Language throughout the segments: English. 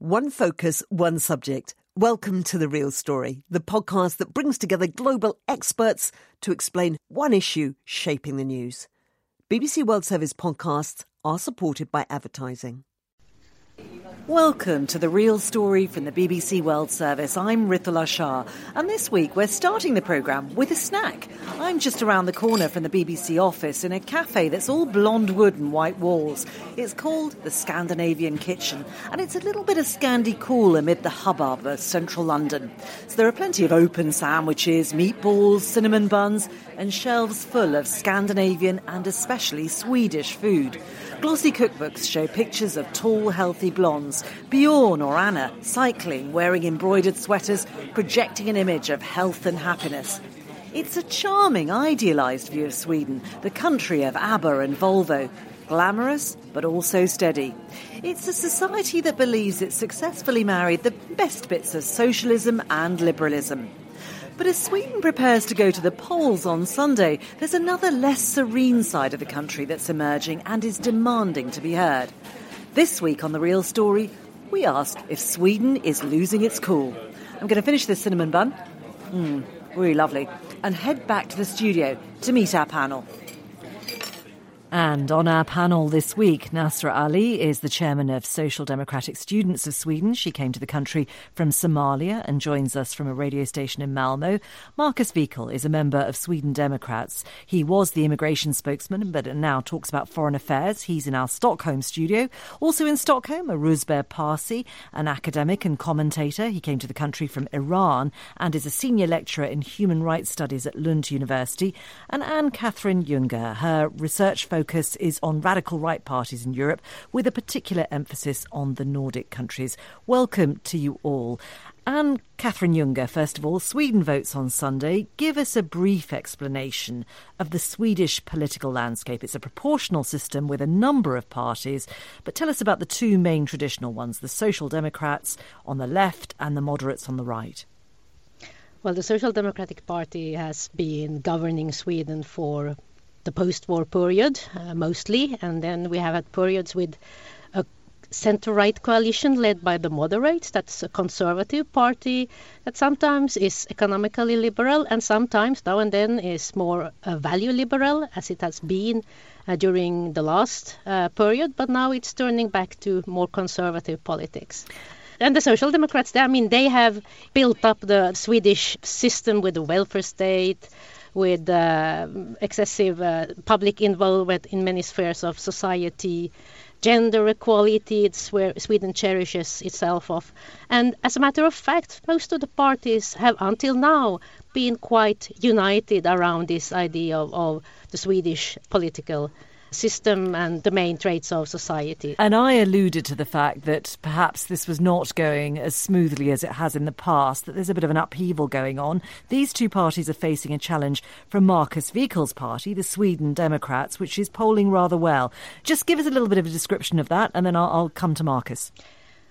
One focus, one subject. Welcome to The Real Story, the podcast that brings together global experts to explain one issue shaping the news. BBC World Service podcasts are supported by advertising. Welcome to the real story from the BBC World Service. I'm Ritula Shah, and this week we're starting the programme with a snack. I'm just around the corner from the BBC office in a cafe that's all blonde wood and white walls. It's called the Scandinavian Kitchen, and it's a little bit of Scandi cool amid the hubbub of central London. So there are plenty of open sandwiches, meatballs, cinnamon buns, and shelves full of Scandinavian and especially Swedish food. Glossy cookbooks show pictures of tall, healthy blondes, Bjorn or Anna, cycling, wearing embroidered sweaters, projecting an image of health and happiness. It's a charming, idealised view of Sweden, the country of ABBA and Volvo. Glamorous, but also steady. It's a society that believes it successfully married the best bits of socialism and liberalism. But as Sweden prepares to go to the polls on Sunday, there's another less serene side of the country that's emerging and is demanding to be heard. This week on The Real Story, we ask if Sweden is losing its cool. I'm going to finish this cinnamon bun. Mmm, really lovely. And head back to the studio to meet our panel. And on our panel this week, Nasra Ali is the chairman of Social Democratic Students of Sweden. She came to the country from Somalia and joins us from a radio station in Malmo. Markus Wiechel is a member of Sweden Democrats. He was the immigration spokesman, but now talks about foreign affairs. He's in our Stockholm studio. Also in Stockholm, Rouzbeh Parsi, an academic and commentator. He came to the country from Iran and is a senior lecturer in human rights studies at Lund University. And Anne Catherine Jungar, her research focus is on radical right parties in Europe, with a particular emphasis on the Nordic countries. Welcome to you all. Anne Catherine Jungar, first of all, Sweden votes on Sunday. Give us a brief explanation of the Swedish political landscape. It's a proportional system with a number of parties, but tell us about the two main traditional ones the Social Democrats on the left and the moderates on the right. Well, the Social Democratic Party has been governing Sweden for the post-war period uh, mostly, and then we have had periods with a center-right coalition led by the moderates. That's a conservative party that sometimes is economically liberal and sometimes now and then is more uh, value liberal, as it has been uh, during the last uh, period. But now it's turning back to more conservative politics and the social democrats i mean they have built up the swedish system with the welfare state with uh, excessive uh, public involvement in many spheres of society, gender equality, it's where Sweden cherishes itself of. And as a matter of fact, most of the parties have until now been quite united around this idea of, of the Swedish political system and the main traits of society. And I alluded to the fact that perhaps this was not going as smoothly as it has in the past, that there's a bit of an upheaval going on. These two parties are facing a challenge from Marcus Wiechel's party, the Sweden Democrats, which is polling rather well. Just give us a little bit of a description of that, and then I'll, I'll come to Marcus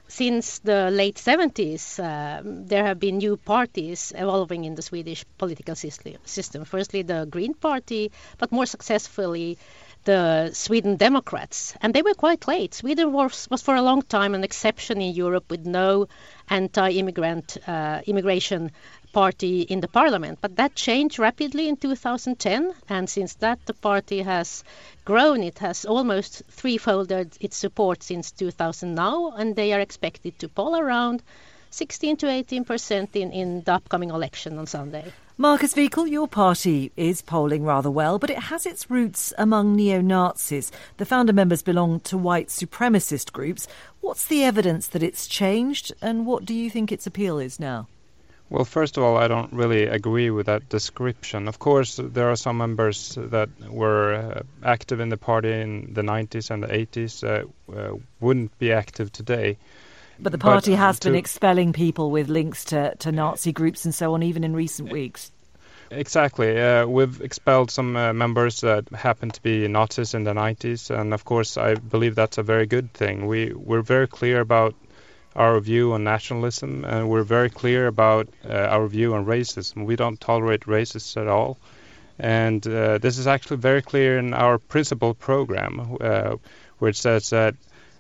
since the late 70s, uh, there have been new parties evolving in the Swedish political system. Firstly, the Green Party, but more successfully, the Sweden Democrats, and they were quite late. Sweden was, was for a long time an exception in Europe with no anti-immigrant uh, immigration party in the parliament. But that changed rapidly in 2010, and since that the party has grown. It has almost threefolded its support since 2000 now, and they are expected to poll around 16 to 18 percent in, in the upcoming election on Sunday. Markus Wiechel, your party is polling rather well, but it has its roots among neo Nazis. The founder members belong to white supremacist groups. What's the evidence that it's changed, and what do you think its appeal is now? Well, first of all, I don't really agree with that description. Of course, there are some members that were uh, active in the party in the 90s and the 80s uh, uh, wouldn't be active today. But the party but, has been expelling people with links to, to Nazi groups and so on, even in recent weeks. Exactly. Uh, we've expelled some uh, members that happened to be Nazis in the 90s, and of course, I believe that's a very good thing. We we're very clear about our view on nationalism, and we're very clear about uh, our view on racism. We don't tolerate racists at all, and uh, this is actually very clear in our principal program, uh, where it says that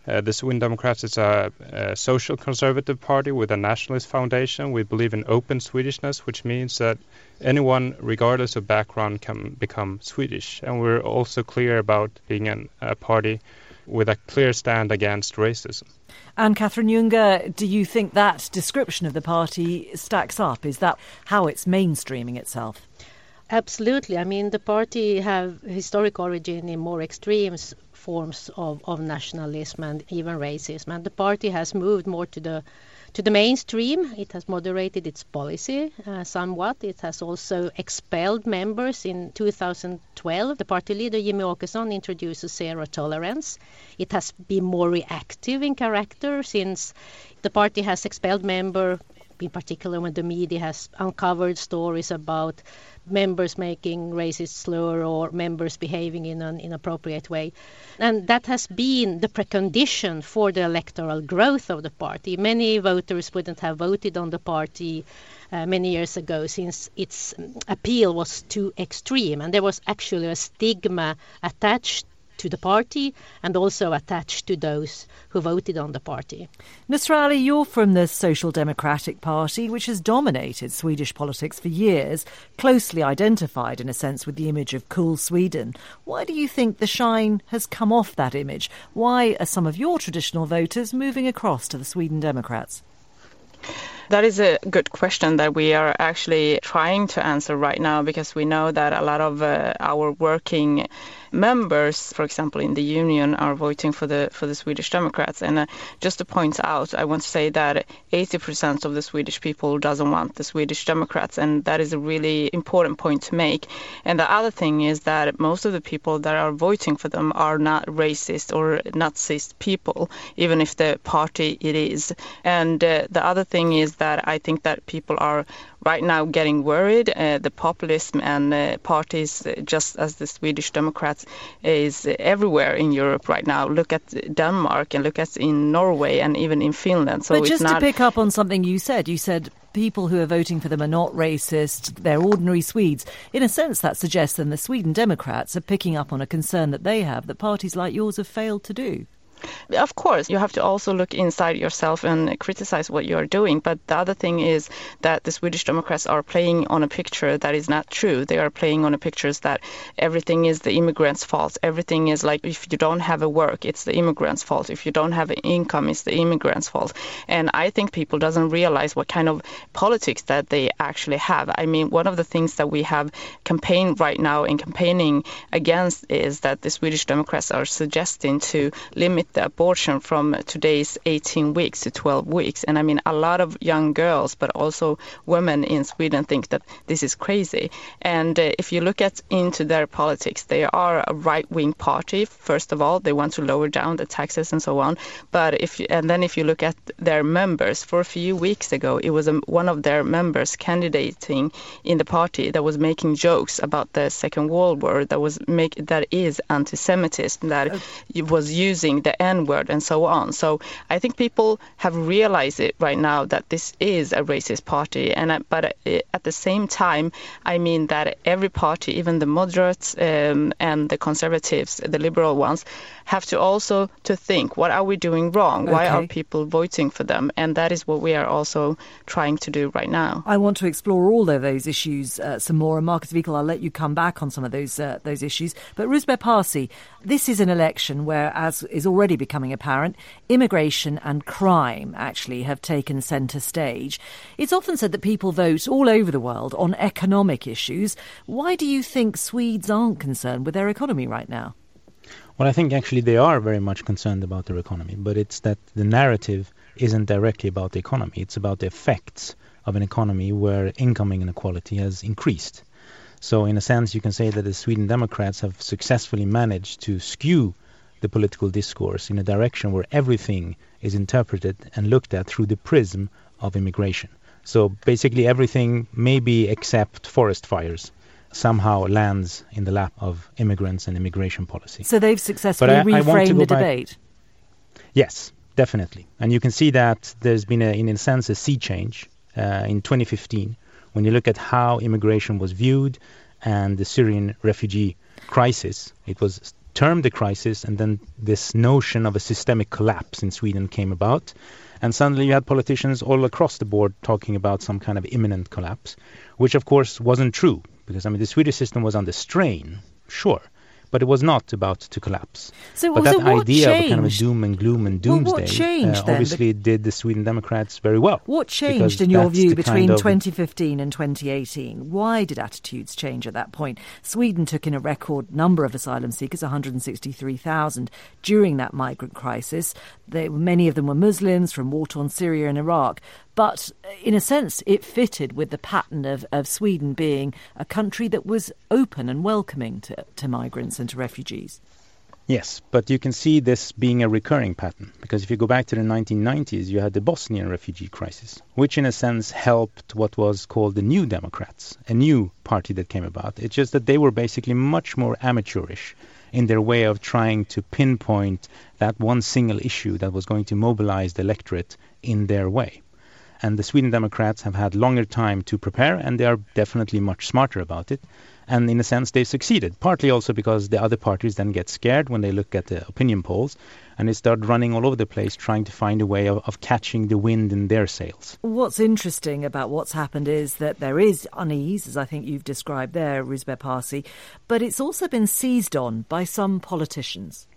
Uh, the Sweden Democrats is a, a, social conservative party with a nationalist foundation. We believe in open Swedishness, which means that anyone, regardless of background, can become Swedish. And we're also clear about being an, a party with a clear stand against racism. And Catherine Jungar, do you think that description of the party stacks up? Is that how it's mainstreaming itself? Absolutely. I mean, the party have historic origin in more extremes forms of, of nationalism and even racism. And the party has moved more to the to the mainstream. It has moderated its policy uh, somewhat. It has also expelled members. In 2012, the party leader Jimmie Åkesson introduced zero tolerance. It has been more reactive in character since the party has expelled members in particular when the media has uncovered stories about members making racist slur or members behaving in an inappropriate way. And that has been the precondition for the electoral growth of the party. Many voters wouldn't have voted on the party uh, many years ago since its appeal was too extreme and there was actually a stigma attached to the party and also attached to those who voted on the party. Nusra Ali, you're from the Social Democratic Party, which has dominated Swedish politics for years, closely identified in a sense with the image of cool Sweden. Why do you think the shine has come off that image? Why are some of your traditional voters moving across to the Sweden Democrats? That is a good question that we are actually trying to answer right now because we know that a lot of uh, our working members, for example, in the union, are voting for the for the Swedish Democrats. And uh, just to point out, I want to say that 80% of the Swedish people doesn't want the Swedish Democrats, and that is a really important point to make. And the other thing is that most of the people that are voting for them are not racist or Nazist people, even if the party it is. And uh, the other thing is that I think that people are right now getting worried. Uh, the populism and uh, parties, uh, just as the Swedish Democrats, is everywhere in Europe right now. Look at Denmark and look at in Norway and even in Finland. So but just not... to pick up on something you said, you said people who are voting for them are not racist, they're ordinary Swedes. In a sense, that suggests then the Sweden Democrats are picking up on a concern that they have that parties like yours have failed to do. Of course, you have to also look inside yourself and criticize what you are doing. But the other thing is that the Swedish Democrats are playing on a picture that is not true. They are playing on a picture that everything is the immigrants' fault. Everything is like if you don't have a work, it's the immigrants' fault. If you don't have an income, it's the immigrants' fault. And I think people doesn't realize what kind of politics that they actually have. I mean, one of the things that we have campaigned right now and campaigning against is that the Swedish Democrats are suggesting to limit the abortion from today's 18 weeks to 12 weeks. And I mean, a lot of young girls, but also women in Sweden think that this is crazy. And uh, if you look at into their politics, they are a right-wing party. First of all, they want to lower down the taxes and so on. But if you, and then if you look at their members, for a few weeks ago, it was a, one of their members candidating in the party that was making jokes about the Second World War that was make that is anti-Semitism that uh, was using the N word and so on. So I think people have realized it right now that this is a racist party. And but uh, at the same time, I mean that every party, even the moderates um, and the conservatives, the liberal ones, have to also to think what are we doing wrong? Okay. Why are people voting for them? And that is what we are also trying to do right now. I want to explore all of those issues uh, some more. And Marcus Wiechel, I'll let you come back on some of those uh, those issues. But Rouzbeh Parsi, this is an election where, as is already becoming apparent, immigration and crime actually have taken centre stage. It's often said that people vote all over the world on economic issues. Why do you think Swedes aren't concerned with their economy right now? Well, I think actually they are very much concerned about their economy, but it's that the narrative isn't directly about the economy. It's about the effects of an economy where income inequality has increased. So, in a sense, you can say that the Sweden Democrats have successfully managed to skew the political discourse in a direction where everything is interpreted and looked at through the prism of immigration. So, basically, everything, maybe except forest fires, somehow lands in the lap of immigrants and immigration policy. So they've successfully I, reframed I the debate. Yes, definitely. And you can see that there's been, a, in a sense, a sea change uh, in 2015 when you look at how immigration was viewed and the Syrian refugee crisis. It was termed the crisis, and then this notion of a systemic collapse in Sweden came about. And suddenly you had politicians all across the board talking about some kind of imminent collapse, which of course wasn't true, because I mean the Swedish system was under strain, sure, but it was not about to collapse. So, but so that what idea changed? of a kind of a doom and gloom and Well, doomsday what changed uh, then? obviously did the Sweden Democrats very well. What changed, in your view, between kind of- 2015 and 2018? Why did attitudes change at that point? Sweden took in a record number of asylum seekers, 163,000, during that migrant crisis. They, many of them were Muslims from war torn Syria and Iraq. But uh, in a sense, it fitted with the pattern of, of Sweden being a country that was open and welcoming to, to migrants and to refugees. Yes, but you can see this being a recurring pattern because if you go back to the 1990s, you had the Bosnian refugee crisis, which in a sense helped what was called the New Democrats, a new party that came about. It's just that they were basically much more amateurish in their way of trying to pinpoint that one single issue that was going to mobilize the electorate in their way. And the Sweden Democrats have had longer time to prepare, and they are definitely much smarter about it. And in a sense, they've succeeded, partly also because the other parties then get scared when they look at the opinion polls and they start running all over the place trying to find a way of, of catching the wind in their sails. What's interesting about what's happened is that there is unease, as I think you've described there, Rouzbeh Parsi, but it's also been seized on by some politicians.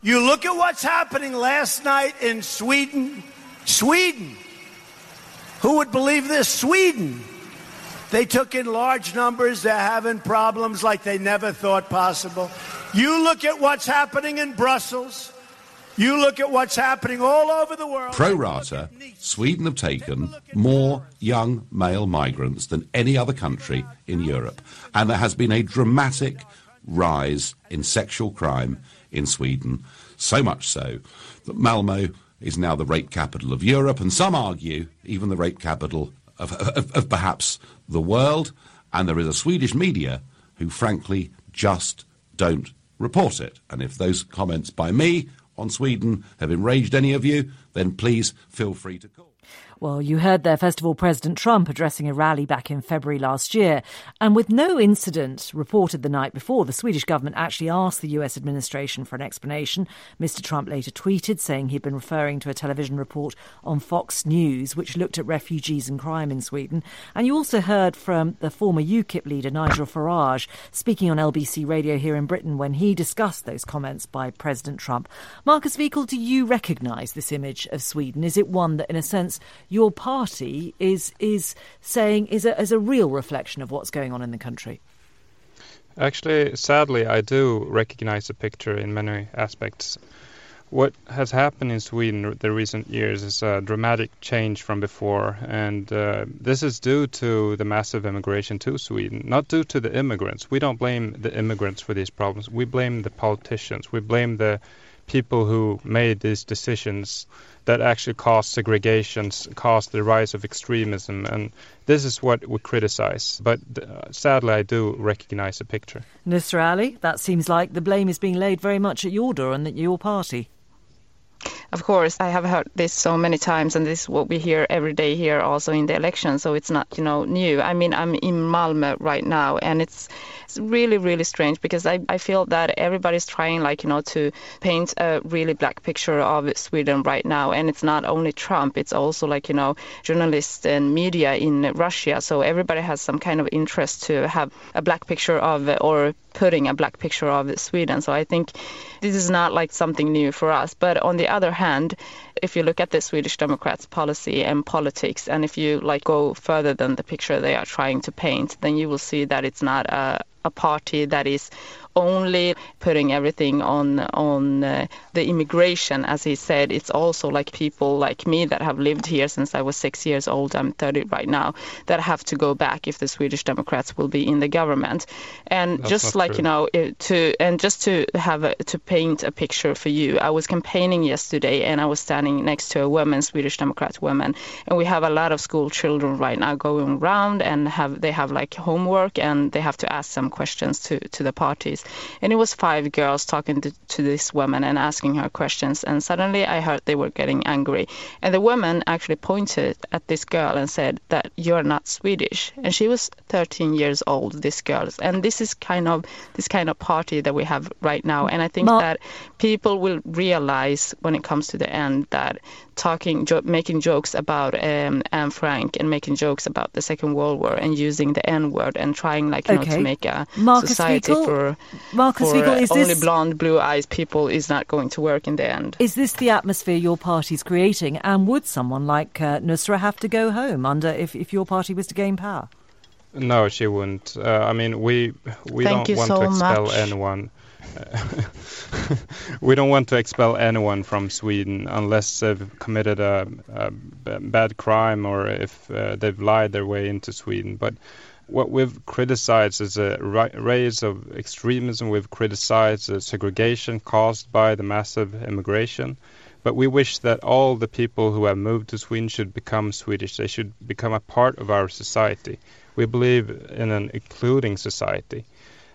You look at what's happening last night in Sweden. Sweden. Who would believe this? Sweden. They took in large numbers. They're having problems like they never thought possible. You look at what's happening in Brussels. You look at what's happening all over the world. Pro rata, Sweden have taken more young male migrants than any other country in Europe. And there has been a dramatic rise in sexual crime in Sweden, so much so that Malmo is now the rape capital of Europe, and some argue even the rape capital of, of, of perhaps the world. And there is a Swedish media who, frankly, just don't report it. And if those comments by me on Sweden have enraged any of you, then please feel free to call. Well, you heard of all, President Trump addressing a rally back in February last year. And with no incident reported the night before, the Swedish government actually asked the US administration for an explanation. Mr. Trump later tweeted saying he'd been referring to a television report on Fox News, which looked at refugees and crime in Sweden. And you also heard from the former UKIP leader, Nigel Farage, speaking on LBC radio here in Britain when he discussed those comments by President Trump. Marcus Wiechel, do you recognise this image of Sweden? Is it one that, in a sense, your party is is saying is a, is a real reflection of what's going on in the country. Actually, sadly, I do recognize the picture in many aspects. What has happened in Sweden the recent years is a dramatic change from before, and uh, this is due to the massive immigration to Sweden, not due to the immigrants. We don't blame the immigrants for these problems. We blame the politicians. We blame the people who made these decisions that actually caused segregations, caused the rise of extremism, and this is what we criticize. But uh, sadly, I do recognize the picture. Nusra Ali, that seems like the blame is being laid very much at your door and at your party. Of course, I have heard this so many times, and this is what we hear every day here, also in the election. So it's not, you know, new. I mean, I'm in Malmö right now, and it's it's really, really strange because I, I feel that everybody's trying, like, you know, to paint a really black picture of Sweden right now. And it's not only Trump; it's also like, you know, journalists and media in Russia. So everybody has some kind of interest to have a black picture of or putting a black picture of Sweden. So I think this is not like something new for us. But on the other hand, if you look at the Swedish Democrats' policy and politics, and if you like go further than the picture they are trying to paint, then you will see that it's not a, a party that is only putting everything on on uh, the immigration as he said. It's also like people like me that have lived here since I was 6 years old. I'm 30 right now that have to go back if the Swedish Democrats will be in the government. And That's just like true. you know to and just to have a, to paint a picture for you I was campaigning yesterday and I was standing next to a woman Swedish Democrat woman and we have a lot of school children right now going around and have they have like homework and they have to ask some questions to to the parties place. And it was five girls talking to, to this woman and asking her questions. And suddenly I heard they were getting angry. And the woman actually pointed at this girl and said that you're not Swedish. And she was 13 years old, this girl. And this is kind of this kind of party that we have right now. And I think that people will realize when it comes to the end that talking, jo- making jokes about um, Anne Frank and making jokes about the Second World War and using the N word and trying like you okay. know to make a Marcus society for, Marcus for Wiechel, uh, only blonde, blue eyes people is not going to work in the end. Is this the atmosphere your party's creating? And would someone like uh, Nusra have to go home under if, if your party was to gain power? No, she wouldn't. Uh, I mean, we we Thank don't want so to expel much. anyone. we don't want to expel anyone from Sweden unless they've committed a, a bad crime or if uh, they've lied their way into Sweden. But what we've criticized is a rise of extremism. We've criticized the segregation caused by the massive immigration. But we wish that all the people who have moved to Sweden should become Swedish. They should become a part of our society. We believe in an including society.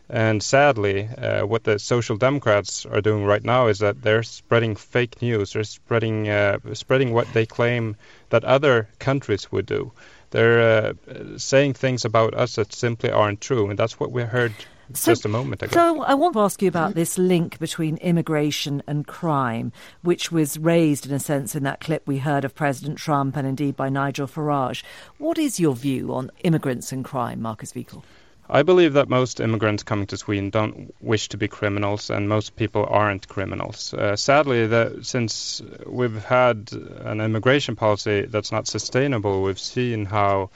And sadly, uh, what the social democrats are doing right now is that they're spreading fake news. They're spreading uh, spreading what they claim that other countries would do. They're uh, saying things about us that simply aren't true, and that's what we heard so, just a moment ago. So I want to ask you about this link between immigration and crime, which was raised in a sense in that clip we heard of President Trump and indeed by Nigel Farage. What is your view on immigrants and crime, Marcus Wiechel? I believe that most immigrants coming to Sweden don't wish to be criminals, and most people aren't criminals. Uh, sadly, since we've had an immigration policy that's not sustainable, we've seen how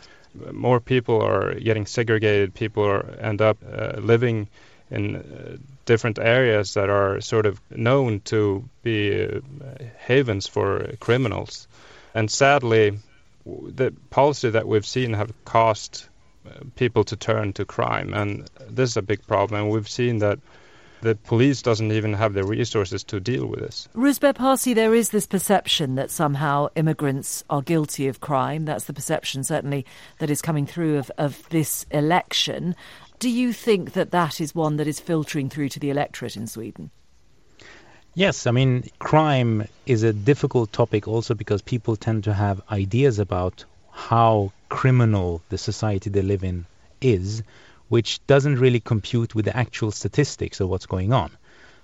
more people are getting segregated. People are, end up uh, living in uh, different areas that are sort of known to be uh, havens for criminals. And sadly, the policy that we've seen have cost people to turn to crime, and this is a big problem. And we've seen that the police doesn't even have the resources to deal with this. Rouzbeh Parsi, there is this perception that somehow immigrants are guilty of crime. That's the perception, certainly, that is coming through of, of this election. Do you think that that is one that is filtering through to the electorate in Sweden? Yes, I mean, crime is a difficult topic also because people tend to have ideas about how criminal the society they live in is, which doesn't really compute with the actual statistics of what's going on.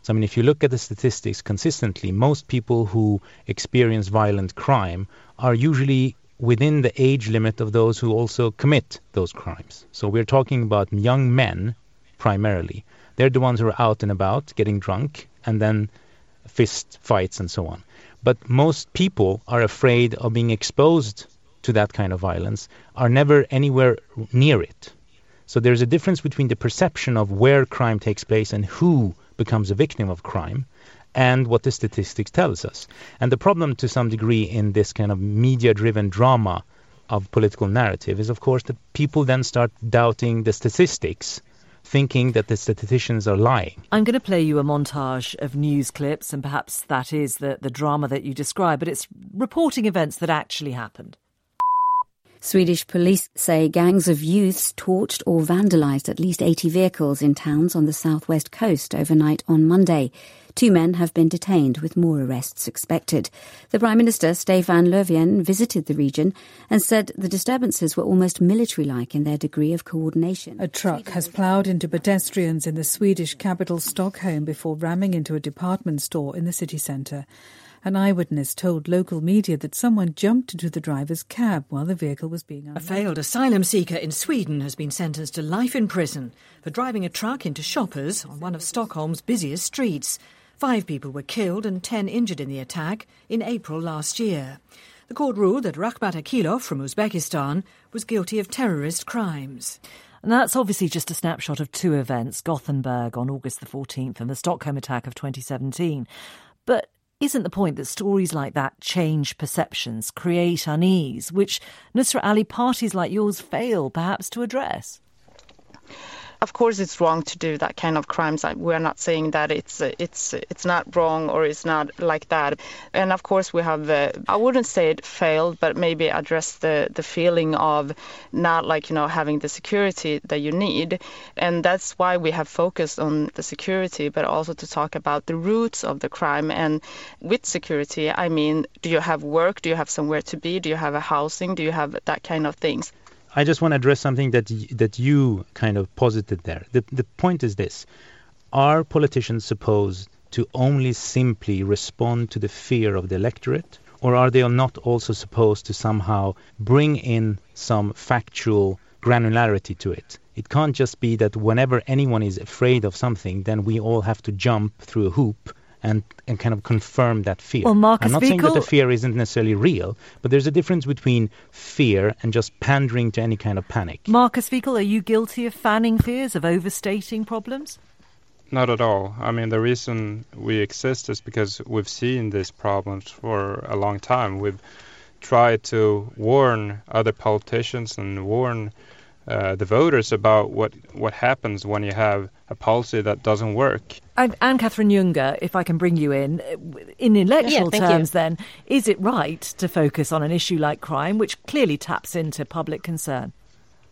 So, I mean, if you look at the statistics consistently, most people who experience violent crime are usually within the age limit of those who also commit those crimes. So, we're talking about young men primarily. They're the ones who are out and about getting drunk and then fist fights and so on. But most people are afraid of being exposed to that kind of violence are never anywhere near it. So there's a difference between the perception of where crime takes place and who becomes a victim of crime and what the statistics tells us. And the problem to some degree in this kind of media driven drama of political narrative is of course that people then start doubting the statistics thinking that the statisticians are lying. I'm going to play you a montage of news clips, and perhaps that is the, the drama that you describe, but it's reporting events that actually happened. Swedish police say gangs of youths torched or vandalised at least 80 vehicles in towns on the southwest coast overnight on Monday. Two men have been detained with more arrests expected. The Prime Minister, Stefan Löfven, visited the region and said the disturbances were almost military-like in their degree of coordination. A truck has ploughed into pedestrians in the Swedish capital Stockholm before ramming into a department store in the city centre. An eyewitness told local media that someone jumped into the driver's cab while the vehicle was being unloaded. A failed asylum seeker in Sweden has been sentenced to life in prison for driving a truck into shoppers on one of Stockholm's busiest streets. Five people were killed and ten injured in the attack in April last year. The court ruled that Rakhmat Akilov from Uzbekistan was guilty of terrorist crimes. And that's obviously just a snapshot of two events Gothenburg on August the 14th and the Stockholm attack of 2017. But isn't the point that stories like that change perceptions, create unease, which Nusra Ali parties like yours fail perhaps to address? Of course it's wrong to do that kind of crimes. We're not saying that it's it's it's not wrong or it's not like that. And of course we have uh, I wouldn't say it failed, but maybe address the the feeling of not like you know having the security that you need. And that's why we have focused on the security, but also to talk about the roots of the crime. And with security, I mean, do you have work? Do you have somewhere to be? Do you have a housing? Do you have that kind of things? I just want to address something that y- that you kind of posited there. The the point is this: Are politicians supposed to only simply respond to the fear of the electorate, or are they not also supposed to somehow bring in some factual granularity to it? It can't just be that whenever anyone is afraid of something, then we all have to jump through a hoop and, and kind of confirm that fear. Well, Markus I'm not Wiechel- saying that the fear isn't necessarily real, but there's a difference between fear and just pandering to any kind of panic. Marcus Wiechel, are you guilty of fanning fears, of overstating problems? Not at all. I mean, the reason we exist is because we've seen these problems for a long time. We've tried to warn other politicians and warn uh, the voters about what what happens when you have a policy that doesn't work. And Anne Catherine Jungar, if I can bring you in, in electoral Yeah, terms, you. then, is it right to focus on an issue like crime, which clearly taps into public concern?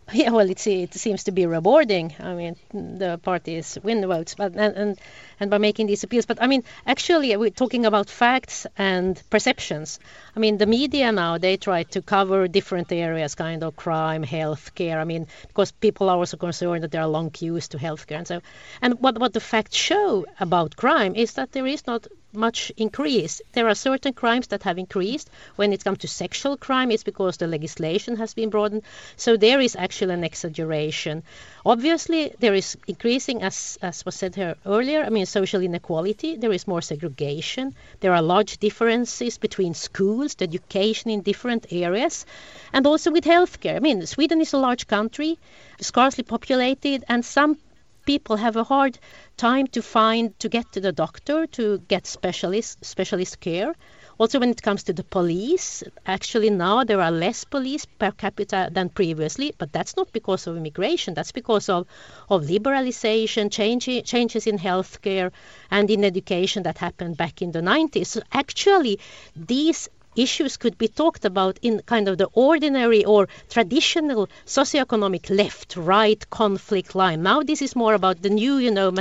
Yeah, well, it's, it seems to be rewarding. I mean, the parties win the votes, but and, and and by making these appeals. But I mean, actually, we're talking about facts and perceptions. I mean, the media now they try to cover different areas, kind of crime, healthcare. I mean, because people are also concerned that there are long queues to healthcare, and so. And what what the facts show about crime is that there is not much increased. There are certain crimes that have increased. When it comes to sexual crime, it's because the legislation has been broadened. So there is actually an exaggeration. Obviously, there is increasing, as, as was said here earlier, I mean, social inequality. There is more segregation. There are large differences between schools, the education in different areas, and also with healthcare. I mean, Sweden is a large country, scarcely populated, and some people have a hard time to find to get to the doctor to get specialist specialist care. Also when it comes to the police actually now there are less police per capita than previously but that's not because of immigration. That's because of of liberalization change, changes in healthcare and in education that happened back in the 90s so actually these issues could be talked about in kind of the ordinary or traditional socioeconomic left right conflict line. Now, this is more about the new, you know,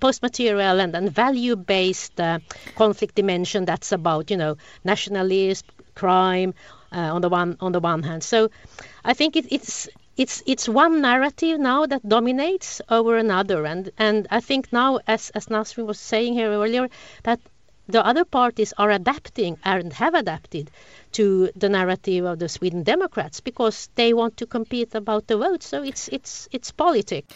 post material and, and value based uh, conflict dimension that's about, you know, nationalism, crime uh, on the one on the one hand. So I think it, it's it's it's one narrative now that dominates over another and and I think now as as Nasrin was saying here earlier that the other parties are adapting and have adapted to the narrative of the Sweden Democrats because they want to compete about the vote. So it's it's it's politics.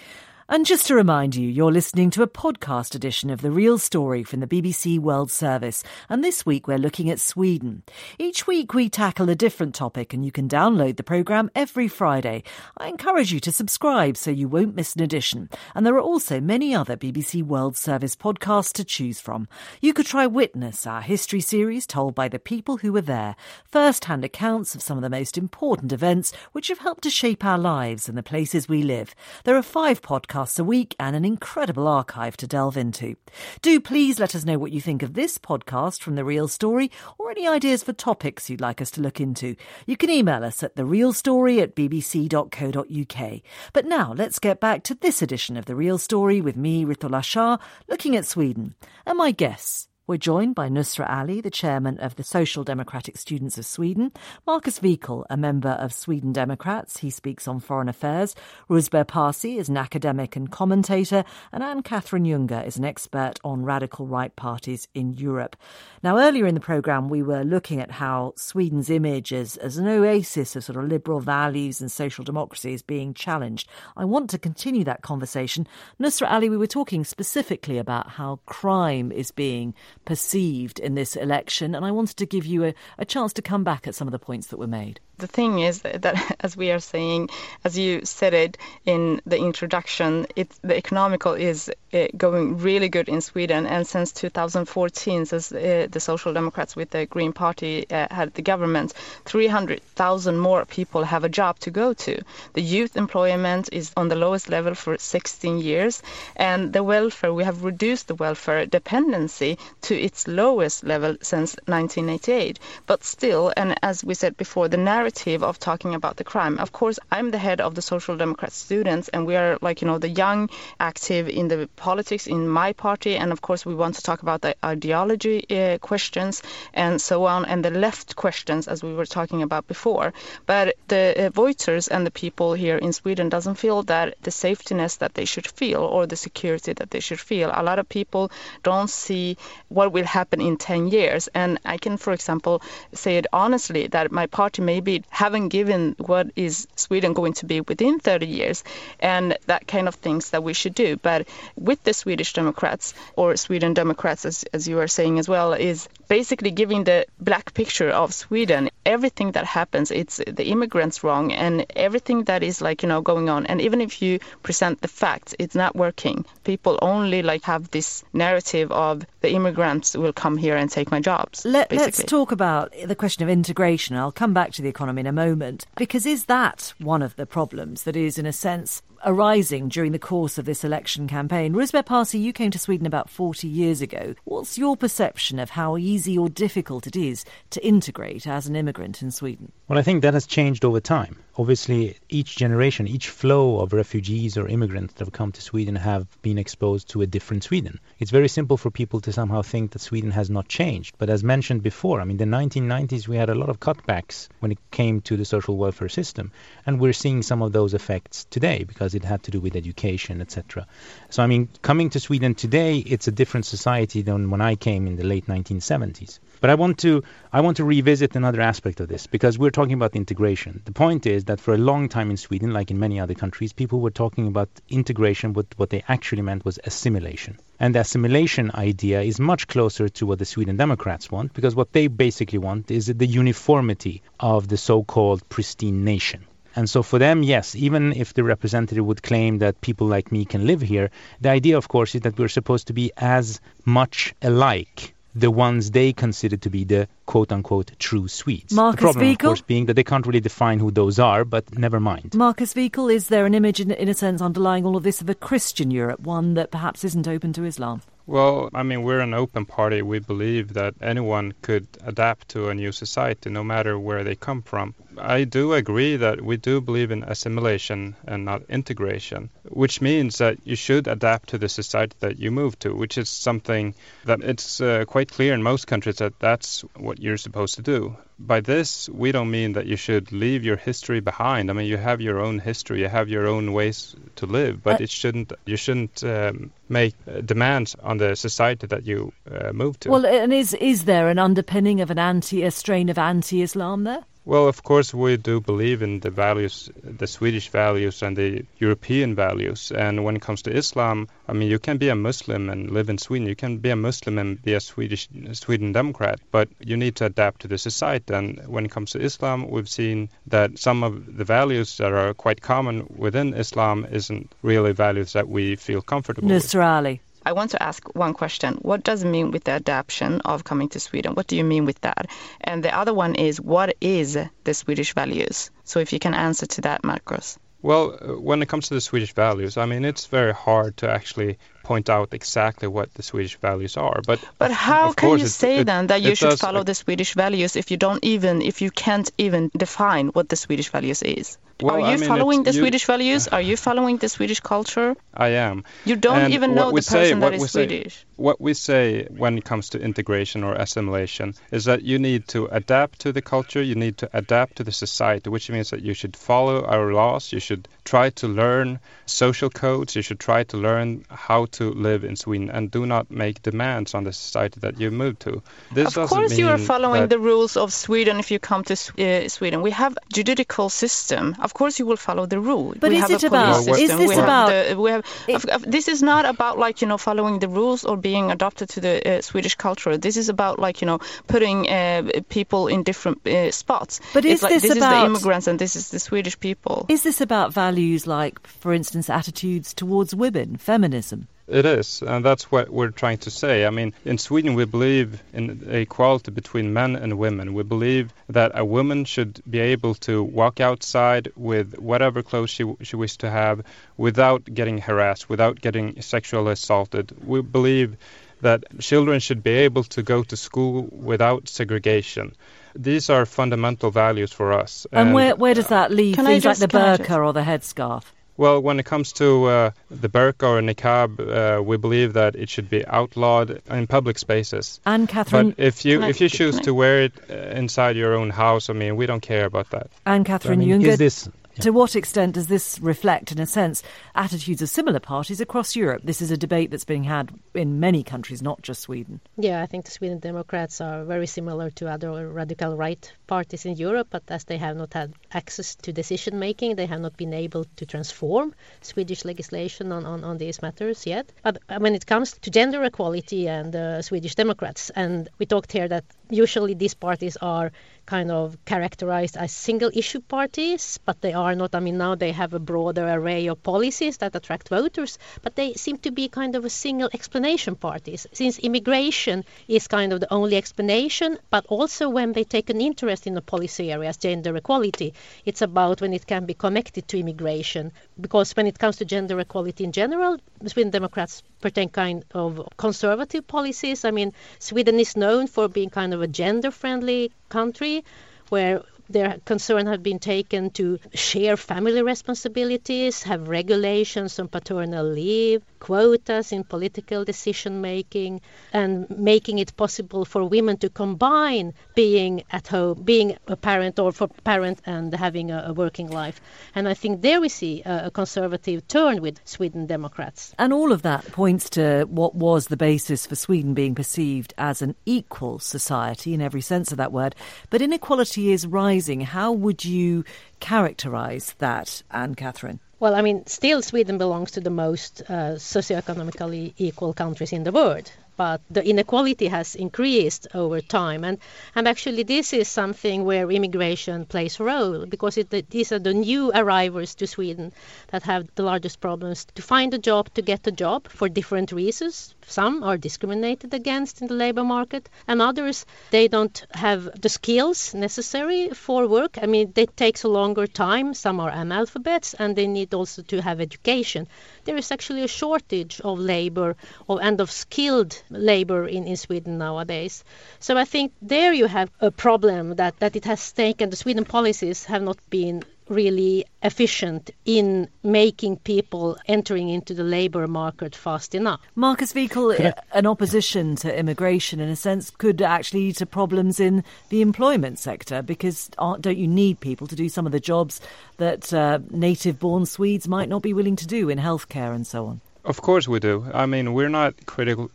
And just to remind you, you're listening to a podcast edition of The Real Story from the BBC World Service. And this week we're looking at Sweden. Each week we tackle a different topic and you can download the programme every Friday. I encourage you to subscribe so you won't miss an edition. And there are also many other BBC World Service podcasts to choose from. You could try Witness, our history series told by the people who were there. First-hand accounts of some of the most important events which have helped to shape our lives and the places we live. There are five podcasts a week and an incredible archive to delve into. Do please let us know what you think of this podcast from The Real Story or any ideas for topics you'd like us to look into. You can email us at therealstory at bbc.co.uk. But now let's get back to this edition of The Real Story with me, Ritula Shah, looking at Sweden. And my guests. We're joined by Nusra Ali, the chairman of the Social Democratic Students of Sweden, Marcus Wiechel, a member of Sweden Democrats. He speaks on foreign affairs. Rouzbeh Parsi is an academic and commentator, and Anne Catherine Jungar is an expert on radical right parties in Europe. Now, earlier in the programme, we were looking at how Sweden's image as, as an oasis of sort of liberal values and social democracy is being challenged. I want to continue that conversation. Nusra Ali, we were talking specifically about how crime is being perceived in this election, and I wanted to give you a, a chance to come back at some of the points that were made. The thing is that, as we are saying, as you said it in the introduction, it's, the economical is uh, going really good in Sweden. And since 2014, since uh, the Social Democrats with the Green Party uh, had the government, 300,000 more people have a job to go to. The youth employment is on the lowest level for 16 years. And the welfare, we have reduced the welfare dependency to its lowest level since 1988. But still, and as we said before, the narrative of talking about the crime. Of course, I'm the head of the Social Democrat students, and we are like, you know, the young active in the politics in my party. And of course, we want to talk about the ideology uh, questions and so on, and the left questions, as we were talking about before. But the uh, voters and the people here in Sweden doesn't feel that the safetyness that they should feel or the security that they should feel. A lot of people don't see what will happen in 10 years. And I can, for example, say it honestly that my party maybe haven't given what is Sweden going to be within 30 years and that kind of things that we should do. But with the Swedish Democrats or Sweden Democrats, as, as you are saying as well, is basically giving the black picture of Sweden. Everything that happens, it's the immigrants wrong and everything that is like, you know, going on. And even if you present the facts, it's not working. People only like have this narrative of the immigrants will come here and take my jobs. Let, us talk about the question of integration. I'll come back to the economy in a moment. Because is that one of the problems that is, in a sense, arising during the course of this election campaign. Rouzbeh Parsi, you came to Sweden about 40 years ago. What's your perception of how easy or difficult it is to integrate as an immigrant in Sweden? Well, I think that has changed over time. Obviously, each generation, each flow of refugees or immigrants that have come to Sweden have been exposed to a different Sweden. It's very simple for people to somehow think that Sweden has not changed. But as mentioned before, I mean, the 1990s, we had a lot of cutbacks when it came to the social welfare system. And we're seeing some of those effects today because it had to do with education, etc. So, I mean, coming to Sweden today, it's a different society than when I came in the late 1970s. But I want to I want to revisit another aspect of this because we're talking about integration. The point is that for a long time in Sweden, like in many other countries, people were talking about integration, but what they actually meant was assimilation. And the assimilation idea is much closer to what the Sweden Democrats want because what they basically want is the uniformity of the so-called pristine nation. And so for them, yes, even if the representative would claim that people like me can live here, the idea, of course, is that we're supposed to be as much alike the ones they consider to be the quote unquote true Swedes. Marcus the problem, Wiechel? of course, being that they can't really define who those are, but never mind. Marcus Wiechel, is there an image, in, in a sense, underlying all of this of a Christian Europe, one that perhaps isn't open to Islam? Well, I mean, we're an open party. We believe that anyone could adapt to a new society, no matter where they come from. I do agree that we do believe in assimilation and not integration, which means that you should adapt to the society that you move to, which is something that it's uh, quite clear in most countries that that's what you're supposed to do. By this, we don't mean that you should leave your history behind. I mean, you have your own history, you have your own ways to live, but Uh, it shouldn't. You shouldn't um, make uh, demands on the society that you uh, move to. Well, and is is there an underpinning of an anti, a strain of anti-Islam there? Well, of course, we do believe in the values, the Swedish values and the European values. And when it comes to Islam, I mean, you can be a Muslim and live in Sweden. You can be a Muslim and be a Swedish Sweden Democrat, but you need to adapt to the society. And when it comes to Islam, we've seen that some of the values that are quite common within Islam isn't really values that we feel comfortable with. Nusra Ali. I want to ask one question. What does it mean with the adaptation of coming to Sweden? What do you mean with that? And the other one is, what is the Swedish values? So if you can answer to that, Marcos. Well, uh, when it comes to the Swedish values, I mean, it's very hard to actually point out exactly what the Swedish values are. But But how can you it- say it- then that you should does- follow the Swedish values if you don't even, if you can't even define what the Swedish values is? Well, Are I you mean, following the you- Swedish values? Are you following the Swedish culture? I am. You don't And even know the person what that say- Swedish. What we say when it comes to integration or assimilation is that you need to adapt to the culture, you need to adapt to the society, which means that you should follow our laws, you should try to learn social codes, you should try to learn how to live in Sweden and do not make demands on the society that you move to. This of course, you are following the rules of Sweden if you come to uh, Sweden. We have judicial system. Of course, you will follow the rule. But we is it about? System. Is this we about? The, we have, it, this is not about like you know following the rules or being adopted to the uh, Swedish culture. This is about like you know putting uh, people in different uh, spots. But is like, this, this about? Is the immigrants and this is the Swedish people. Is this about values like, for instance, attitudes towards women, feminism? It is, and that's what we're trying to say. I mean, in Sweden, we believe in equality between men and women. We believe that a woman should be able to walk outside with whatever clothes she, she wishes to have without getting harassed, without getting sexually assaulted. We believe that children should be able to go to school without segregation. These are fundamental values for us. And, and where, where does that leave things just, like the burqa or the headscarf? Well, when it comes to uh, the burqa or niqab, uh, we believe that it should be outlawed in public spaces. And Catherine, but if you if you choose to wear it uh, inside your own house, I mean, we don't care about that. And Catherine, I mean, is this to what extent does this reflect, in a sense, attitudes of similar parties across Europe? This is a debate that's being had in many countries, not just Sweden. Yeah, I think the Sweden Democrats are very similar to other radical right parties in Europe, but as they have not had access to decision making, they have not been able to transform Swedish legislation on, on, on these matters yet. But uh, when it comes to gender equality and uh, Swedish Democrats, and we talked here that usually these parties are kind of characterized as single issue parties, but they are not. I mean, now they have a broader array of policies that attract voters, but they seem to be kind of a single explanation parties. Since immigration is kind of the only explanation, but also when they take an interest in the policy areas, gender equality, it's about when it can be connected to immigration. Because when it comes to gender equality in general, Sweden Democrats pertain kind of conservative policies. I mean, Sweden is known for being kind of a gender friendly country where their concern had been taken to share family responsibilities, have regulations on paternal leave, quotas in political decision making, and making it possible for women to combine being at home, being a parent or for parent and having a, a working life. And I think there we see a, a conservative turn with Sweden Democrats. And all of that points to what was the basis for Sweden being perceived as an equal society in every sense of that word. But inequality is rising. How would you characterize that, Anne Catherine? Well, I mean, still Sweden belongs to the most uh, socioeconomically equal countries in the world but the inequality has increased over time. And, and actually, this is something where immigration plays a role because it, these are the new arrivals to Sweden that have the largest problems to find a job, to get a job for different reasons. Some are discriminated against in the labor market, and others, they don't have the skills necessary for work. I mean, it takes a longer time. Some are analphabets, and they need also to have education. There is actually a shortage of labor of, and of skilled labor in, in Sweden nowadays. So I think there you have a problem that, that it has taken, the Sweden policies have not been really efficient in making people entering into the labor market fast enough. Markus Wiechel, an opposition to immigration, in a sense, could actually lead to problems in the employment sector because don't you need people to do some of the jobs that uh, native born Swedes might not be willing to do in healthcare and so on? Of course we do. I mean, we're not critical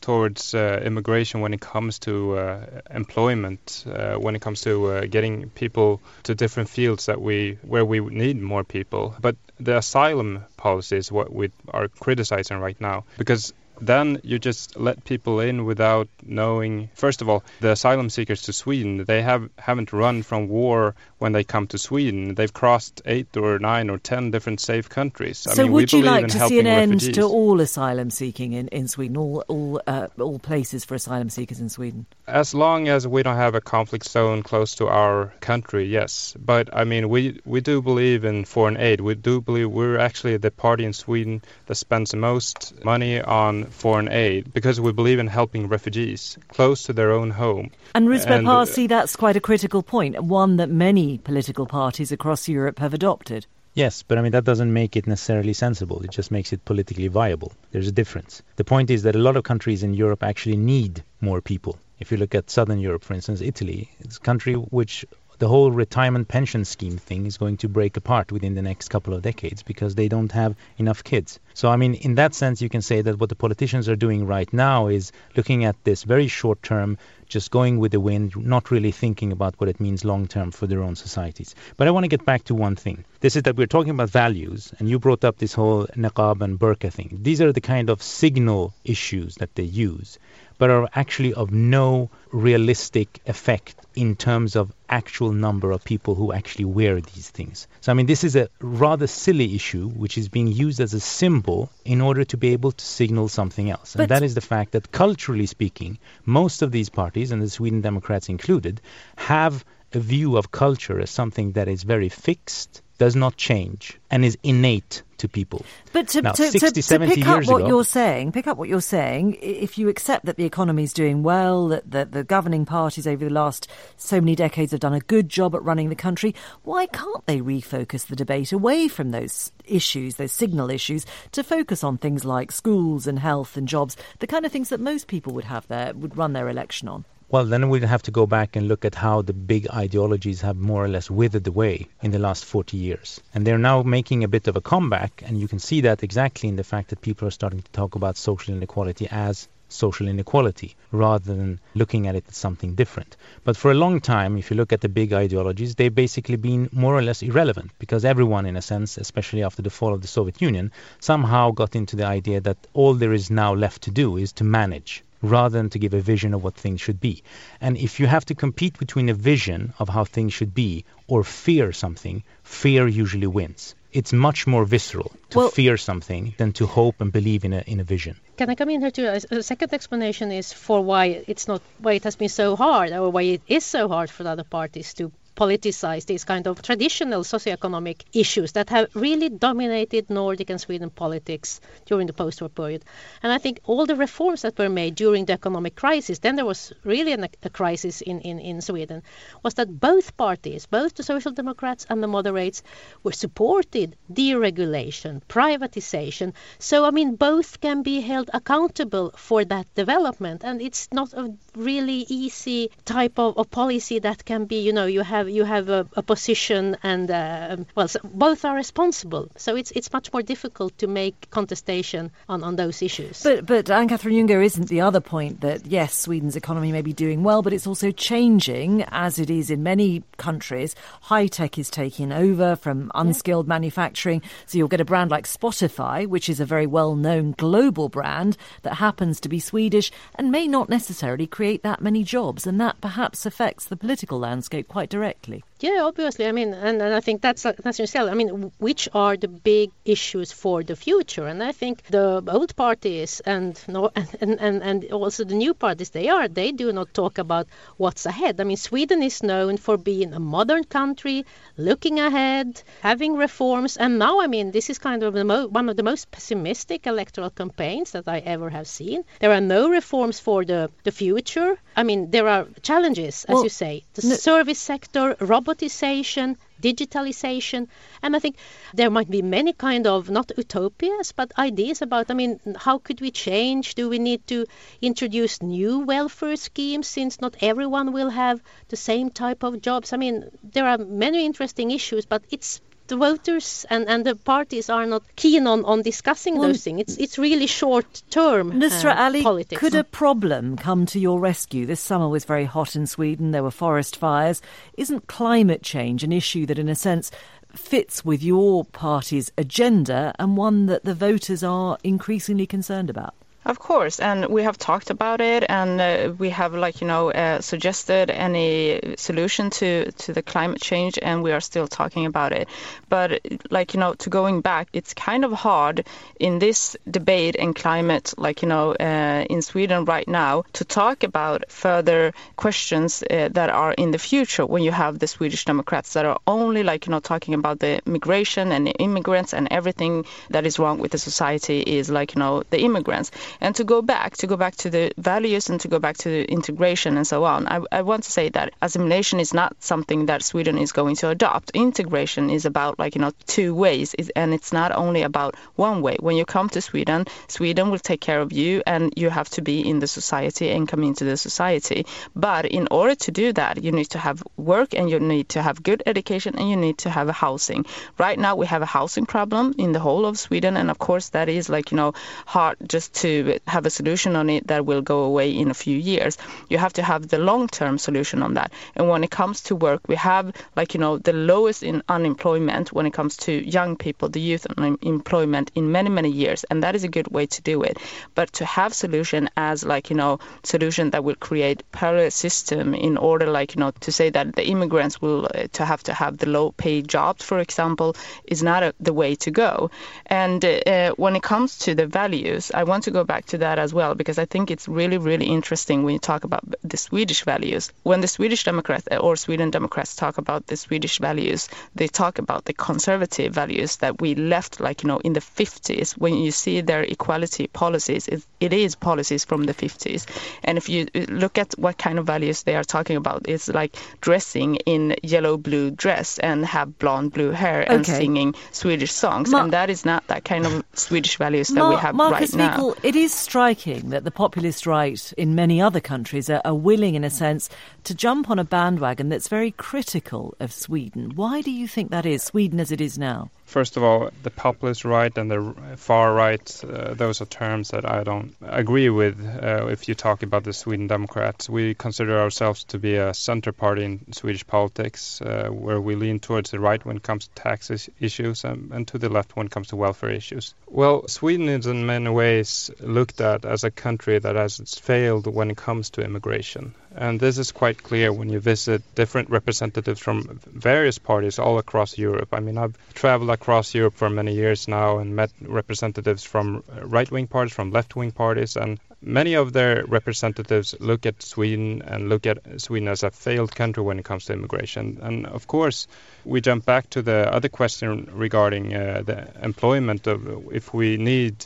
towards uh, immigration when it comes to uh, employment, uh, when it comes to uh, getting people to different fields that we where we need more people. But the asylum policy is what we are criticizing right now because then you just let people in without knowing. First of all, the asylum seekers to Sweden, they have haven't run from war when they come to Sweden. They've crossed eight or nine or ten different safe countries. So, I mean, would you like to see an refugees. end to all asylum seeking in, in Sweden, all all uh, all places for asylum seekers in Sweden? As long as we don't have a conflict zone close to our country, yes. But I mean, we we do believe in foreign aid. We do believe we're actually the party in Sweden that spends the most money on foreign aid because we believe in helping refugees close to their own home. And Rouzbeh uh, Parsi, that's quite a critical point, one that many political parties across Europe have adopted. Yes, but I mean, that doesn't make it necessarily sensible. It just makes it politically viable. There's a difference. The point is that a lot of countries in Europe actually need more people. If you look at southern Europe, for instance, Italy, it's a country which the whole retirement pension scheme thing is going to break apart within the next couple of decades because they don't have enough kids. So, I mean, in that sense, you can say that what the politicians are doing right now is looking at this very short term, just going with the wind, not really thinking about what it means long term for their own societies. But I want to get back to one thing. This is that we're talking about values, and you brought up this whole niqab and burqa thing. These are the kind of signal issues that they use but are actually of no realistic effect in terms of actual number of people who actually wear these things. So, I mean, this is a rather silly issue which is being used as a symbol in order to be able to signal something else. And that is the fact that, culturally speaking, most of these parties, and the Sweden Democrats included, have a view of culture as something that is very fixed, does not change, and is innate to people. But to, Now, to, 60, to, to 70 pick up what ago- you're saying, pick up what you're saying, if you accept that the economy is doing well, that, that the governing parties over the last so many decades have done a good job at running the country, why can't they refocus the debate away from those issues, those signal issues, to focus on things like schools and health and jobs, the kind of things that most people would have their would run their election on? Well, then we'd have to go back and look at how the big ideologies have more or less withered away in the last 40 years. And they're now making a bit of a comeback, and you can see that exactly in the fact that people are starting to talk about social inequality as social inequality rather than looking at it as something different. But for a long time, if you look at the big ideologies, they've basically been more or less irrelevant because everyone, in a sense, especially after the fall of the Soviet Union, somehow got into the idea that all there is now left to do is to manage rather than to give a vision of what things should be. And if you have to compete between a vision of how things should be or fear something, fear usually wins. It's much more visceral to Well- fear something than to hope and believe in a, in a vision. Can I come in here too? A, uh, a second explanation is for why it's not why it has been so hard, or why it is so hard for the other parties to politicize these kind of traditional socioeconomic issues that have really dominated Nordic and Sweden politics during the post-war period. And I think all the reforms that were made during the economic crisis, then there was really an, a crisis in, in, in Sweden, was that both parties, both the Social Democrats and the moderates, were supported deregulation, privatization. So I mean, both can be held accountable for that development, and it's not a really easy type of, of policy that can be, you know, you have you have a, a position and uh, well, so both are responsible. So it's it's much more difficult to make contestation on, on those issues. But but Ann-Catherine Jungar isn't the other point that yes, Sweden's economy may be doing well, but it's also changing as it is in many countries. High tech is taking over from unskilled manufacturing, so you'll get a brand like Spotify, which is a very well-known global brand that happens to be Swedish and may not necessarily create that many jobs, and that perhaps affects the political landscape quite directly correctly. Yeah, obviously. I mean, and, and I think that's that's yourself. I mean, which are the big issues for the future? And I think the old parties and no, and, and and also the new parties, they are they do not talk about what's ahead. I mean, Sweden is known for being a modern country, looking ahead, having reforms, and now I mean, this is kind of the mo- one of the most pessimistic electoral campaigns that I ever have seen. There are no reforms for the the future. I mean, there are challenges, as Well, you say, the no- service sector, robotization, digitalization, and I think there might be many kind of not utopias, but ideas about. I mean, how could we change? Do we need to introduce new welfare schemes since not everyone will have the same type of jobs? I mean, there are many interesting issues, but it's the voters and, and the parties are not keen on, on discussing Well, those things. It's it's really short term uh, Nusra Ali, politics. could a problem come to your rescue? This summer was very hot in Sweden. There were forest fires. Isn't climate change an issue that, in a sense, fits with your party's agenda and one that the voters are increasingly concerned about? Of course, and we have talked about it, and uh, we have, like you know, uh, suggested any solution to to the climate change, and we are still talking about it. But like you know, to going back, it's kind of hard in this debate and climate, like you know, uh, in Sweden right now, to talk about further questions uh, that are in the future when you have the Swedish Democrats that are only like you know talking about the migration and the immigrants and everything that is wrong with the society is like you know the immigrants And to go back, to go back to the values and to go back to the integration and so on, I, I want to say that assimilation is not something that Sweden is going to adopt. Integration is about like, you know, two ways and it's not only about one way. When you come to Sweden, Sweden will take care of you and you have to be in the society and come into the society. But in order to do that, you need to have work and you need to have good education and you need to have housing. Right now we have a housing problem in the whole of Sweden and of course that is like, you know, hard just to have a solution on it that will go away in a few years. You have to have the long-term solution on that. And when it comes to work, we have like, you know, the lowest in unemployment when it comes to young people, the youth unemployment in many, many years. And that is a good way to do it. But to have solution as like, you know, solution that will create parallel system in order like, you know, to say that the immigrants will uh, to have to have the low paid jobs, for example, is not a, the way to go. And uh, when it comes to the values, I want to go back to that as well because I think it's really, really interesting when you talk about the Swedish values. When the Swedish Democrats uh, or Sweden Democrats talk about the Swedish values, they talk about the conservative values that we left, like you know, in the 50s. When you see their equality policies, it, it is policies from the 50s. And if you look at what kind of values they are talking about, it's like dressing in yellow blue dress and have blonde blue hair okay. and singing Swedish songs. And that is not that kind of Swedish values that we have Markus right now. it is striking that the populist right in many other countries are, are willing, in a sense, to jump on a bandwagon that's very critical of Sweden. Why do you think that is, Sweden as it is now? First of all, the populist right and the far right, uh, those are terms that I don't agree with uh, if you talk about the Sweden Democrats. We consider ourselves to be a center party in Swedish politics, uh, where we lean towards the right when it comes to tax issues and, and to the left when it comes to welfare issues. Well, Sweden is in many ways looked at as a country that has failed when it comes to immigration. And this is quite clear when you visit different representatives from various parties all across Europe. I mean, I've traveled across Europe for many years now and met representatives from right wing parties, from left wing parties, and many of their representatives look at Sweden and look at Sweden as a failed country when it comes to immigration. And of course, we jump back to the other question regarding uh, the employment of if we need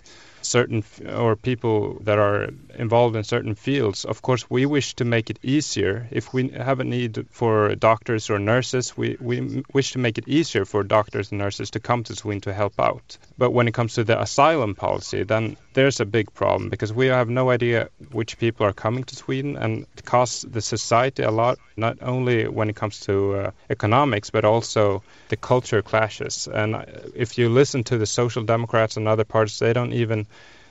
certain or people that are involved in certain fields. Of course, we wish to make it easier. If we have a need for doctors or nurses, we, we wish to make it easier for doctors and nurses to come to Sweden to help out. But when it comes to the asylum policy, then there's a big problem because we have no idea which people are coming to Sweden and it costs the society a lot, not only when it comes to uh, economics, but also the culture clashes. And if you listen to the Social Democrats and other parties, they don't even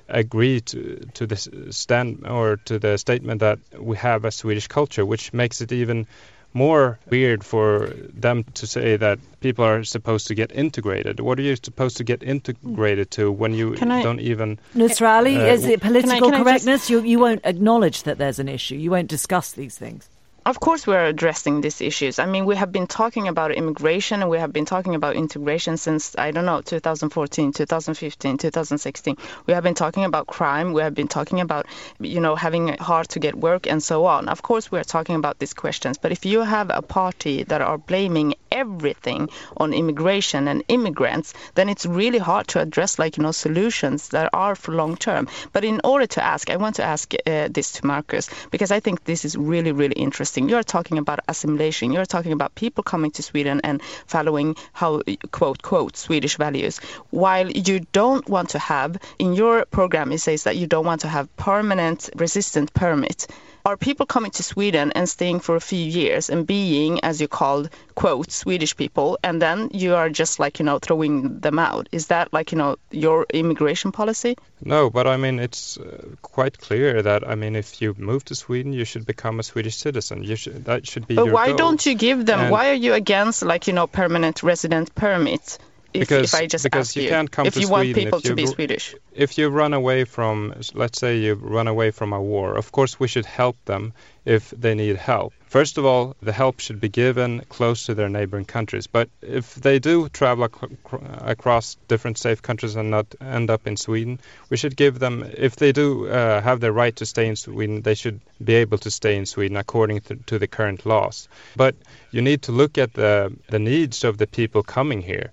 agree to to the stand or to the statement that we have a Swedish culture, which makes it even more weird for them to say that people are supposed to get integrated. What are you supposed to get integrated to when you I, don't even? Nusra Ali, uh, is it political can I, can correctness? Just... You you won't acknowledge that there's an issue. You won't discuss these things. Of course, we're addressing these issues. I mean, we have been talking about immigration and we have been talking about integration since, I don't know, 2014, 2015, 2016. We have been talking about crime. We have been talking about, you know, having it hard to get work and so on. Of course, we're talking about these questions. But if you have a party that are blaming everything on immigration and immigrants, then it's really hard to address, like, you know, solutions that are for long term. But in order to ask, I want to ask uh, this to Markus because I think this is really, really interesting. You're talking about assimilation. You're talking about people coming to Sweden and following how, quote, quote, Swedish values. While you don't want to have, in your program, it says that you don't want to have permanent resistant permit are people coming to Sweden and staying for a few years and being, as you called, quote, Swedish people, and then you are just like, you know, throwing them out? Is that like, you know, your immigration policy? No, but I mean, it's uh, quite clear that, I mean, if you move to Sweden, you should become a Swedish citizen. You should, that should be but why goal. don't you give them, and why are you against, like, you know, permanent resident permit? If, because, if I just because you, you, can't come if to you Sweden want people to be Swedish. If you run away from, let's say you run away from a war, of course we should help them if they need help. First of all, the help should be given close to their neighboring countries. But if they do travel ac- across different safe countries and not end up in Sweden, we should give them, if they do uh, have the right to stay in Sweden, they should be able to stay in Sweden according to, to the current laws. But you need to look at the, the needs of the people coming here.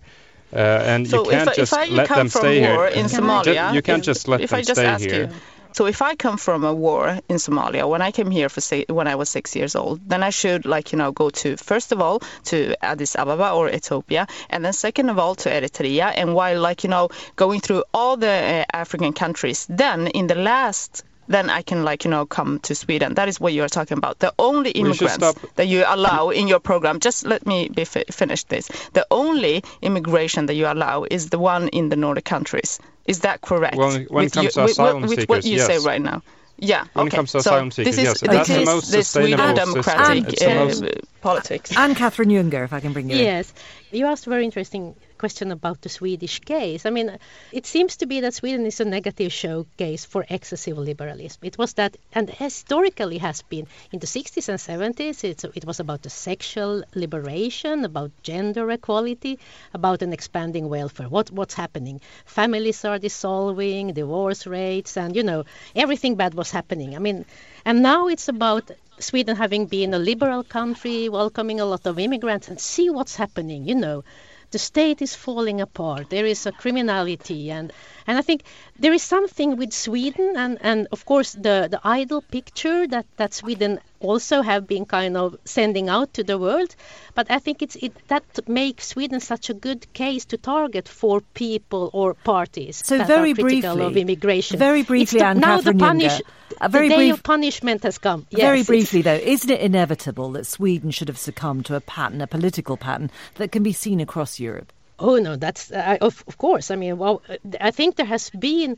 Uh, and so you can't if, just if let them stay here. in Somalia, you can't if, just let if them I just stay ask here. You, So if I come from a war in Somalia, when I came here for say, when I was six years old, then I should like you know go to first of all to Addis Ababa or Ethiopia, and then second of all to Eritrea. And while like you know going through all the uh, African countries, then in the last then I can like you know come to Sweden. That is what you are talking about. The only immigrants that you allow in your program. Just let me be fi- finish this. The only immigration that you allow is the one in the Nordic countries. Is that correct? Well, when it comes you, to asylum with, seekers, what you yes. say right now. Yeah. When okay. it comes to so asylum seekers, this is, yes, this that's the most the sustainable Sweden system. democratic It's the uh, most- politics. And Catherine Jungar, if I can bring you in. You asked a very interesting question about the Swedish case. I mean, it seems to be that Sweden is a negative showcase for excessive liberalism. It was that, and historically has been in the 60s and 70s. It's, it was about the sexual liberation, about gender equality, about an expanding welfare. What what's happening? Families are dissolving, divorce rates, and you know everything bad was happening. I mean, and now it's about Sweden having been a liberal country, welcoming a lot of immigrants, and see what's happening. You know, the state is falling apart. There is a criminality, and and I think there is something with Sweden, and and of course the the idol picture that that Sweden also have been kind of sending out to the world. But I think it's it that makes Sweden such a good case to target for people or parties So that very are critical briefly- of immigration. very briefly, the- now the punish, Jungar, a very the day brief- of punishment has come. Very Yes, it's- briefly, though, isn't it inevitable that Sweden should have succumbed to a pattern, a political pattern, that can be seen across Europe? Oh no, that's of, of course. I mean, well, I think there has been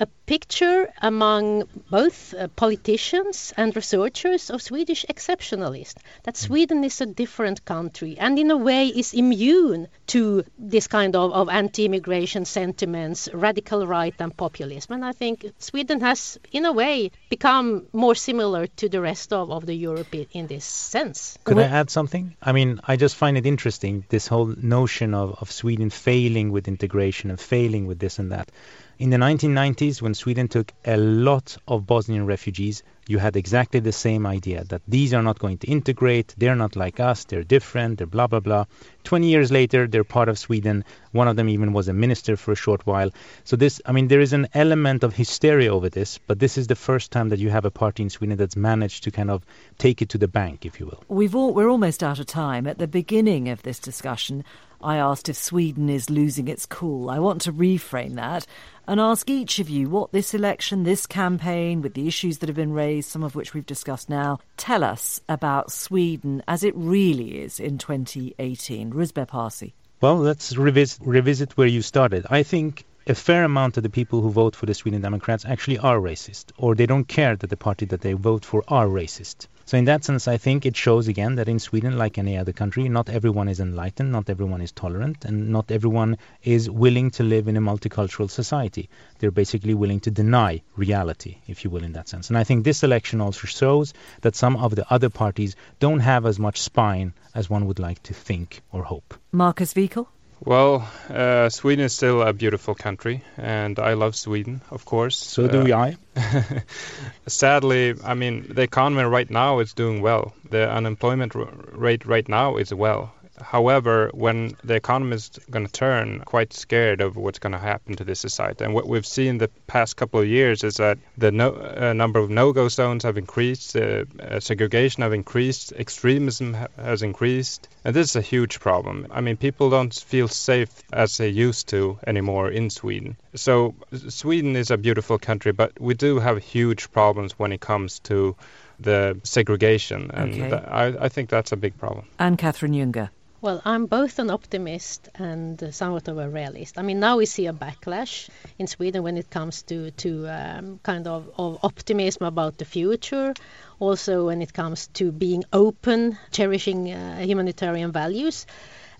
a picture among both uh, politicians and researchers of Swedish exceptionalists that Sweden is a different country and in a way is immune to this kind of, of anti-immigration sentiments, radical right and populism. And I think Sweden has, in a way, become more similar to the rest of, of the Europe i- in this sense. Could I add something? I mean, I just find it interesting this whole notion of, of Sweden failing with integration and failing with this and that. In the 1990s, when Sweden took a lot of Bosnian refugees, you had exactly the same idea that these are not going to integrate, they're not like us, they're different, they're blah, blah, blah. 20 years later, they're part of Sweden. One of them even was a minister for a short while. So, this, I mean, there is an element of hysteria over this, but this is the first time that you have a party in Sweden that's managed to kind of take it to the bank, if you will. We've all, we're almost out of time. At the beginning of this discussion, I asked if Sweden is losing its cool. I want to reframe that and ask each of you what this election, this campaign, with the issues that have been raised, some of which we've discussed now, tell us about Sweden as it really is in 2018. Rouzbeh Parsi. Well, let's revisit, revisit where you started. I think a fair amount of the people who vote for the Sweden Democrats actually are racist, or they don't care that the party that they vote for are racist. So, in that sense, I think it shows again that in Sweden, like any other country, not everyone is enlightened, not everyone is tolerant, and not everyone is willing to live in a multicultural society. They're basically willing to deny reality, if you will, in that sense. And I think this election also shows that some of the other parties don't have as much spine as one would like to think or hope. Markus Wiechel? Well, uh, Sweden is still a beautiful country, and I love Sweden, of course. So do Uh, I. Sadly, I mean, the economy right now is doing well. The unemployment rate right now is well. However, when the economy is going to turn, quite scared of what's going to happen to this society. And what we've seen the past couple of years is that the no, uh, number of no-go zones have increased, uh, uh, segregation have increased, extremism ha- has increased, and this is a huge problem. I mean, people don't feel safe as they used to anymore in Sweden. So Sweden is a beautiful country, but we do have huge problems when it comes to the segregation, and Okay. tha- I, I think that's a big problem. And Catherine Jungar. Well, I'm both an optimist and somewhat of a realist. I mean, now we see a backlash in Sweden when it comes to to um, kind of, of optimism about the future. Also, when it comes to being open, cherishing uh, humanitarian values,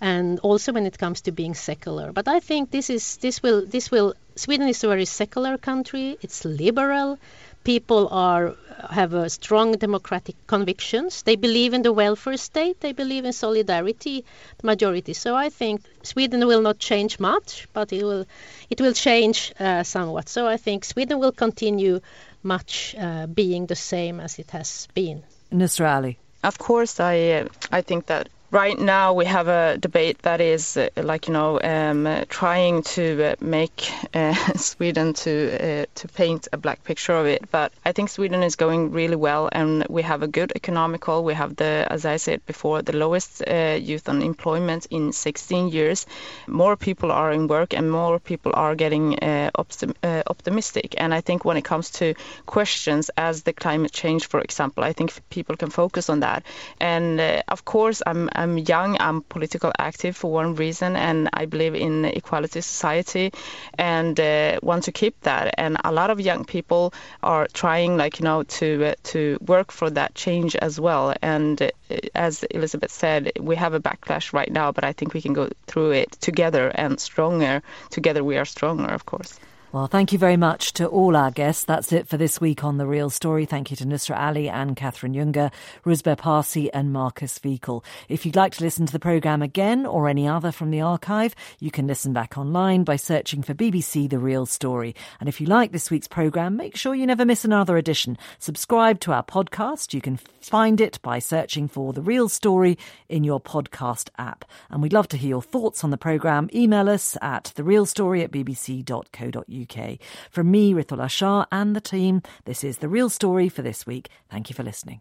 and also when it comes to being secular. But I think this is this will this will Sweden is a very secular country. It's liberal. People are have a strong democratic convictions. They believe in the welfare state. They believe in solidarity. The majority. So I think Sweden will not change much, but it will it will change uh, somewhat. So I think Sweden will continue much uh, being the same as it has been. Nusra Ali. Of course, I uh, I think that right now we have a debate that is uh, like you know um, uh, trying to uh, make uh, Sweden to uh, to paint a black picture of it. But I think Sweden is going really well and we have a good economical we have the as I said before the lowest uh, youth unemployment in 16 years. More people are in work and more people are getting optim optimistic. And I think when it comes to questions as the climate change for example I think people can focus on that. And of course I'm I'm young, I'm political active for one reason, and I believe in equality society and uh, want to keep that. And a lot of young people are trying, like you know, to uh, to work for that change as well. And uh, as Elizabeth said, we have a backlash right now, but I think we can go through it together and stronger. Together, we are stronger, of course. Well, thank you very much to all our guests. That's it for this week on The Real Story. Thank you to Nusra Ali and Catherine Jungar, Rouzbeh Parsi and Markus Wiechel. If you'd like to listen to the programme again or any other from the archive, you can listen back online by searching for BBC The Real Story. And if you like this week's programme, make sure you never miss another edition. Subscribe to our podcast. You can find it by searching for The Real Story in your podcast app. And we'd love to hear your thoughts on the programme. Email us at therealstory at bbc.co.uk. UK. From me, Ritula Shah, and the team, this is The Real Story for this week. Thank you for listening.